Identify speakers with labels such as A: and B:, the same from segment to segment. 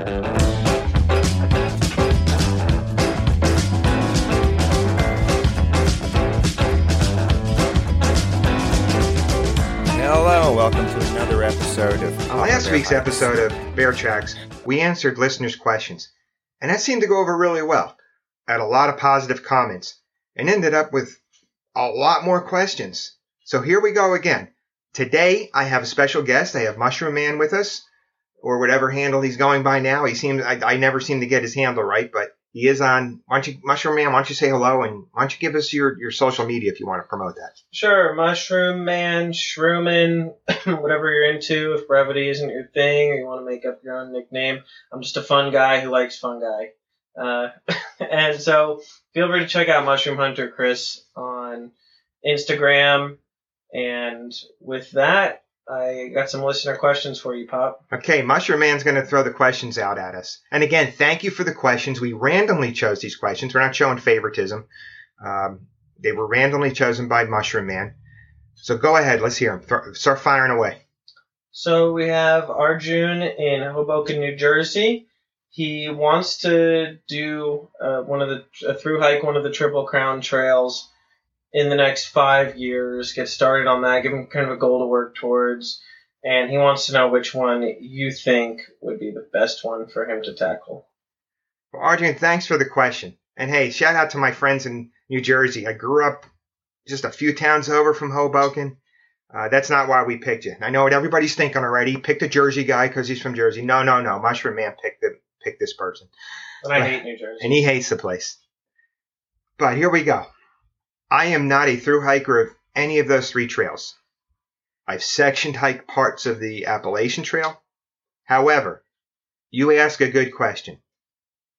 A: Hello, welcome to another episode of
B: On last week's episode of Bear Tracks, we answered listeners' questions, and that seemed to go over really well. I had a lot of positive comments and ended up with a lot more questions. So here we go again. Today I have a special guest. I have Mushroom Man with us, or whatever handle he's going by now. He seems I, I never seem to get his handle right, but he is on. Why don't you, Mushroom Man? Why don't you say hello and why don't you give us your your social media if you want to promote that?
C: Sure, Mushroom Man, Shroomin, whatever you're into. If brevity isn't your thing or you want to make up your own nickname, I'm just a fun guy who likes fun guy. Uh, and so feel free to check out Mushroom Hunter Chris on Instagram. And with that, I got some listener questions for you, Pop.
B: Okay, Mushroom Man's going to throw the questions out at us. And again, thank you for the questions. We randomly chose these questions. We're not showing favoritism. Um, they were randomly chosen by Mushroom Man. So go ahead. Let's hear them. Start firing away.
C: So we have Arjun in Hoboken, New Jersey. He wants to do uh, one of the a through hike one of the Triple Crown trails in the next five years. Get started on that. Give him kind of a goal to work towards, and he wants to know which one you think would be the best one for him to tackle.
B: Well, Arjun, thanks for the question. And hey, shout out to my friends in New Jersey. I grew up just a few towns over from Hoboken. Uh, that's not why we picked you. I know what everybody's thinking already. Picked a Jersey guy because he's from Jersey. No, no, no. Mushroom Man picked the pick this person.
C: And I hate New Jersey.
B: And he hates the place. But here we go. I am not a through hiker of any of those three trails. I've sectioned hiked parts of the Appalachian Trail. However, you ask a good question.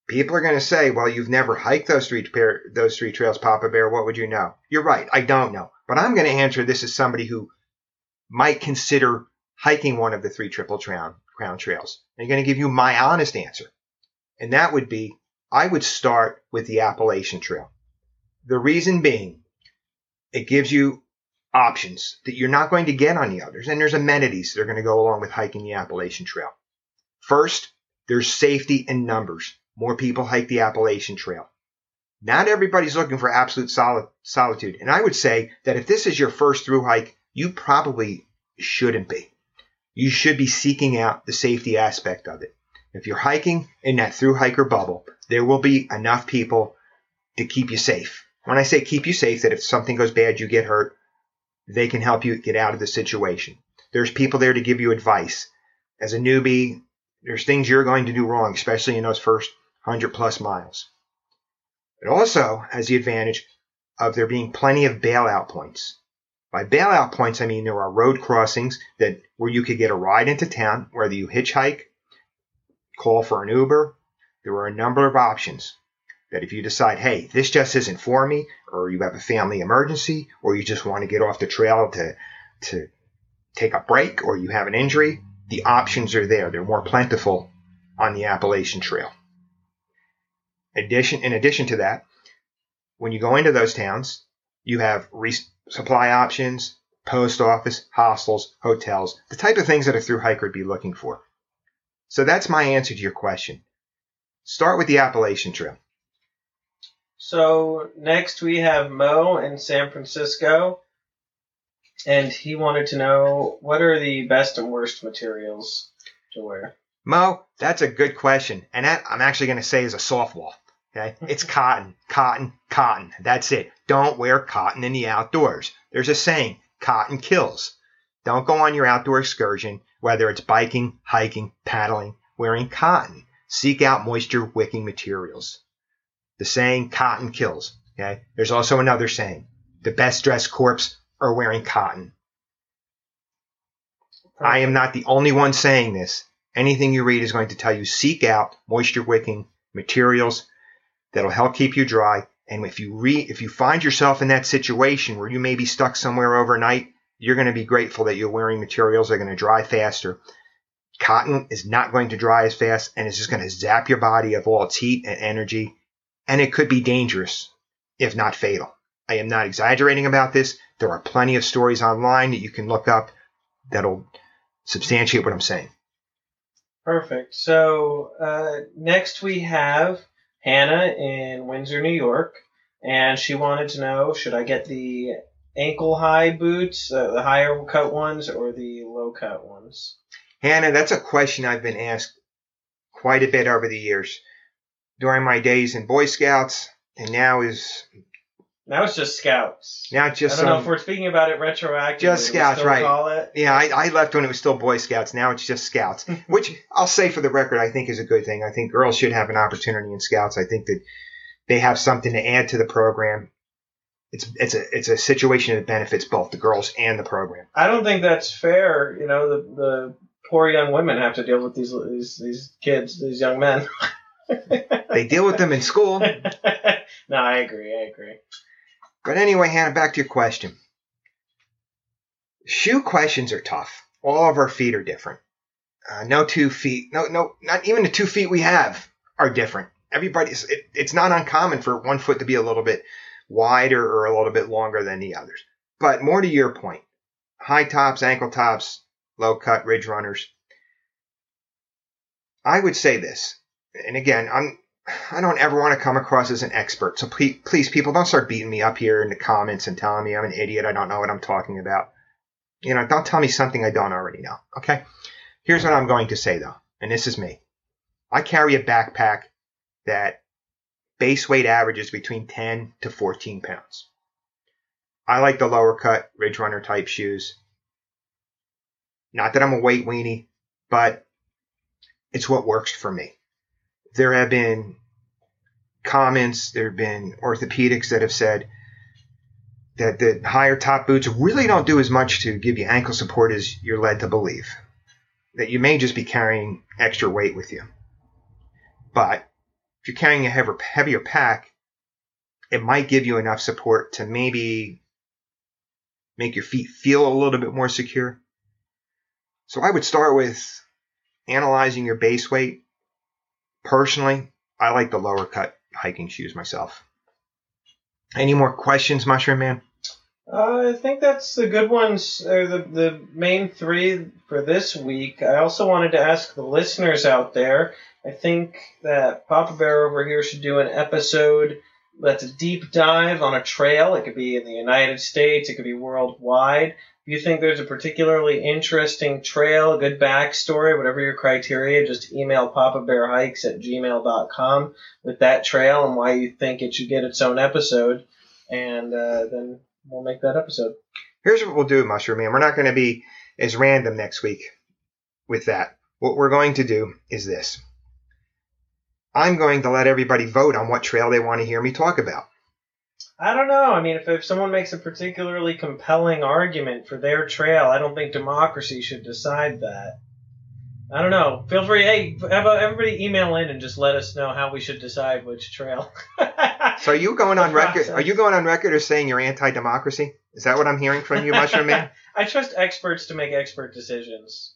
B: People are going to say, well, you've never hiked those three, pair, those three trails, Papa Bear. What would you know? You're right. I don't know. But I'm going to answer this as somebody who might consider hiking one of the three Triple Crown, crown Trails. I'm going to give you my honest answer. And that would be I would start with the Appalachian Trail. The reason being, it gives you options that you're not going to get on the others. And there's amenities that are going to go along with hiking the Appalachian Trail. First, there's safety in numbers. More people hike the Appalachian Trail. Not everybody's looking for absolute solitude. And I would say that if this is your first through hike, you probably shouldn't be. You should be seeking out the safety aspect of it. If you're hiking in that through hiker bubble, there will be enough people to keep you safe. When I say keep you safe, that if something goes bad, you get hurt, they can help you get out of the situation. There's people there to give you advice. As a newbie, there's things you're going to do wrong, especially in those first 100 plus miles. It also has the advantage of there being plenty of bailout points. By bailout points, I mean there are road crossings that where you could get a ride into town, whether you hitchhike, call for an Uber. There are a number of options that if you decide, hey, this just isn't for me, or you have a family emergency, or you just want to get off the trail to, to take a break, or you have an injury, the options are there. They're more plentiful on the Appalachian Trail. Addition, in addition to that, when you go into those towns, you have resupply options, post office, hostels, hotels, the type of things that a through hiker would be looking for. So that's my answer to your question. Start with the Appalachian Trail.
C: So next we have Mo in San Francisco, and he wanted to know what are the best and worst materials to wear.
B: Mo, that's a good question, and that I'm actually going to say is a softball. Okay, it's cotton, cotton, cotton. That's it. Don't wear cotton in the outdoors. There's a saying: cotton kills. Don't go on your outdoor excursion, whether it's biking, hiking, paddling, wearing cotton. Seek out moisture wicking materials. The saying cotton kills. Okay. There's also another saying. The best dressed corpse are wearing cotton. I am not the only one saying this. Anything you read is going to tell you seek out moisture wicking materials that'll help keep you dry. And if you re- if you find yourself in that situation where you may be stuck somewhere overnight, you're going to be grateful that you're wearing materials that are going to dry faster. Cotton is not going to dry as fast and it's just going to zap your body of all its heat and energy. And it could be dangerous, if not fatal. I am not exaggerating about this. There are plenty of stories online that you can look up that'll substantiate what I'm saying.
C: Perfect. So uh, next we have Hannah in Windsor, New York, and she wanted to know should I get the ankle high boots, uh, the higher cut ones, or the low cut ones?
B: Hannah, that's a question I've been asked quite a bit over the years. During my days in Boy Scouts, and now is
C: Now it's just Scouts.
B: now it's just
C: I don't know if we're speaking about it retroactively.
B: Just Scouts, right.
C: Call it.
B: yeah, I, I left when it was still Boy Scouts. Now it's just Scouts, which I'll say for the record, I think is a good thing. I think girls should have an opportunity in Scouts. I think that they have something to add to the program. It's it's a it's a situation that benefits both the girls and the program.
C: I don't think that's fair. You know, the the poor young women have to deal with these these these kids, these young men.
B: They deal with them in school.
C: no, I agree. I agree.
B: But anyway, Hannah, back to your question. Shoe questions are tough. All of our feet are different. Uh, no two feet, no, no, not even the two feet we have are different. Everybody's, it, it's not uncommon for one foot to be a little bit wider or a little bit longer than the others. But more to your point, high tops, ankle tops, low cut, ridge runners. I would say this, and again, I'm, I don't ever want to come across as an expert. So please, please, people, don't start beating me up here in the comments and telling me I'm an idiot. I don't know what I'm talking about. You know, don't tell me something I don't already know. Okay. Here's what I'm going to say though, and this is me. I carry a backpack that base weight averages between 10 to 14 pounds. I like the lower cut Ridge Runner type shoes. Not that I'm a weight weenie, but it's what works for me there have been comments, there have been orthopedics that have said that the higher top boots really don't do as much to give you ankle support as you're led to believe. That you may just be carrying extra weight with you. But if you're carrying a heavier, heavier pack, it might give you enough support to maybe make your feet feel a little bit more secure. So I would start with analyzing your base weight Personally, I like the lower cut hiking shoes myself. Any more questions, Mushroom Man?
C: Uh, I think that's the good ones, or the, the main three for this week. I also wanted to ask the listeners out there. I think that Papa Bear over here should do an episode that's a deep dive on a trail. It could be in the United States, it could be worldwide. If you think there's a particularly interesting trail, a good backstory, whatever your criteria, just email Papa Bear Hikes at gmail.com with that trail and why you think it should get its own episode. And uh, then we'll make that episode.
B: Here's what we'll do, Mushroom Man. We're not going to be as random next week with that. What we're going to do is this. I'm going to let everybody vote on what trail they want to hear me talk about.
C: I don't know. I mean, if, if someone makes a particularly compelling argument for their trail, I don't think democracy should decide that. I don't know. Feel free. Hey, everybody email in and just let us know how we should decide which trail.
B: So are you going on record? Are you going on record as saying you're anti-democracy? Is that what I'm hearing from you, Mushroom Man?
C: I trust experts to make expert decisions.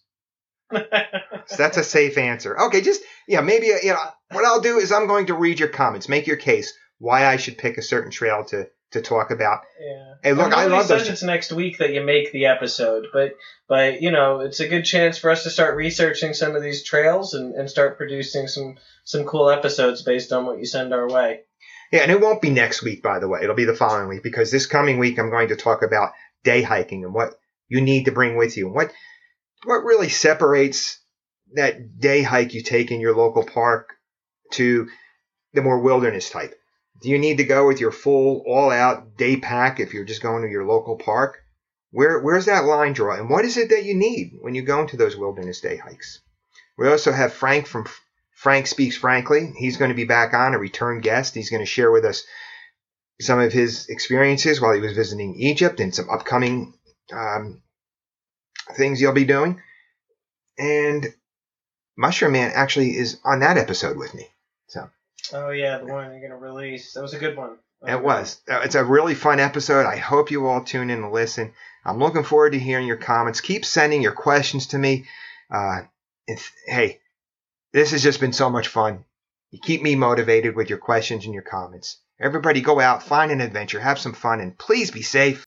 B: So that's a safe answer. Okay, just yeah, maybe you know what I'll do is I'm going to read your comments, make your case why I should pick a certain trail to to talk about.
C: Yeah.
B: Hey, look, I love
C: says
B: those.
C: it's next week that you make the episode, but but you know it's a good chance for us to start researching some of these trails and, and start producing some some cool episodes based on what you send our way.
B: Yeah, and it won't be next week, by the way. It'll be the following week because this coming week I'm going to talk about day hiking and what you need to bring with you. And what what really separates that day hike you take in your local park to the more wilderness type. Do you need to go with your full all out day pack if you're just going to your local park? Where where's that line draw and what is it that you need when you go into those wilderness day hikes? We also have Frank from Frank Speaks Frankly. He's going to be back on, a return guest. He's going to share with us some of his experiences while he was visiting Egypt and some upcoming um, things you'll be doing. And Mushroom Man actually is on that episode with me. So
C: Oh yeah, the one you're gonna release. That was a good one.
B: it was. Uh, It's a really fun episode. I hope you all tune in and listen. I'm looking forward to hearing your comments. Keep sending your questions to me. Uh, if, hey, this has just been so much fun. You keep me motivated with your questions and your comments. Everybody go out, find an adventure, have some fun, and please be safe.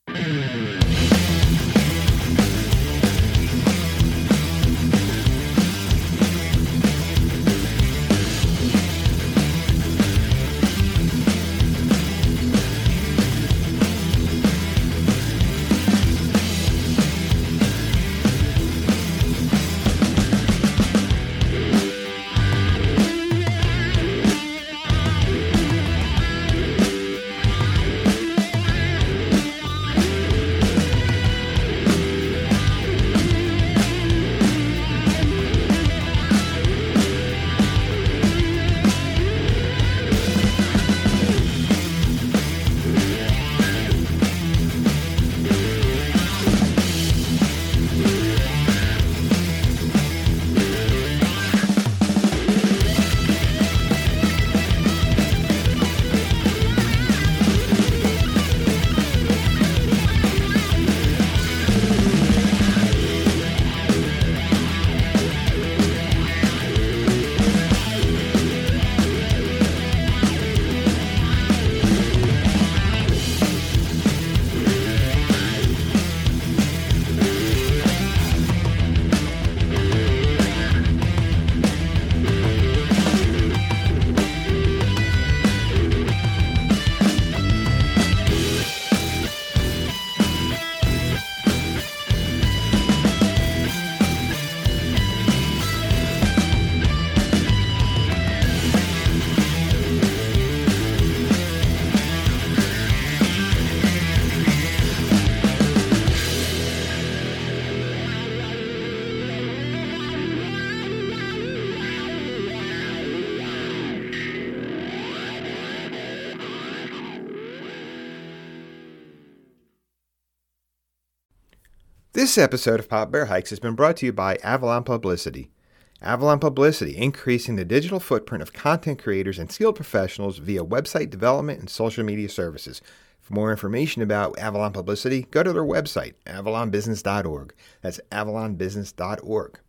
B: This episode of Papa Bear Hikes has been brought to you by Avalon Publicity. Avalon Publicity, increasing the digital footprint of content creators and skilled professionals via website development and social media services. For more information about Avalon Publicity, go to their website, avalonbusiness.org. That's avalonbusiness.org.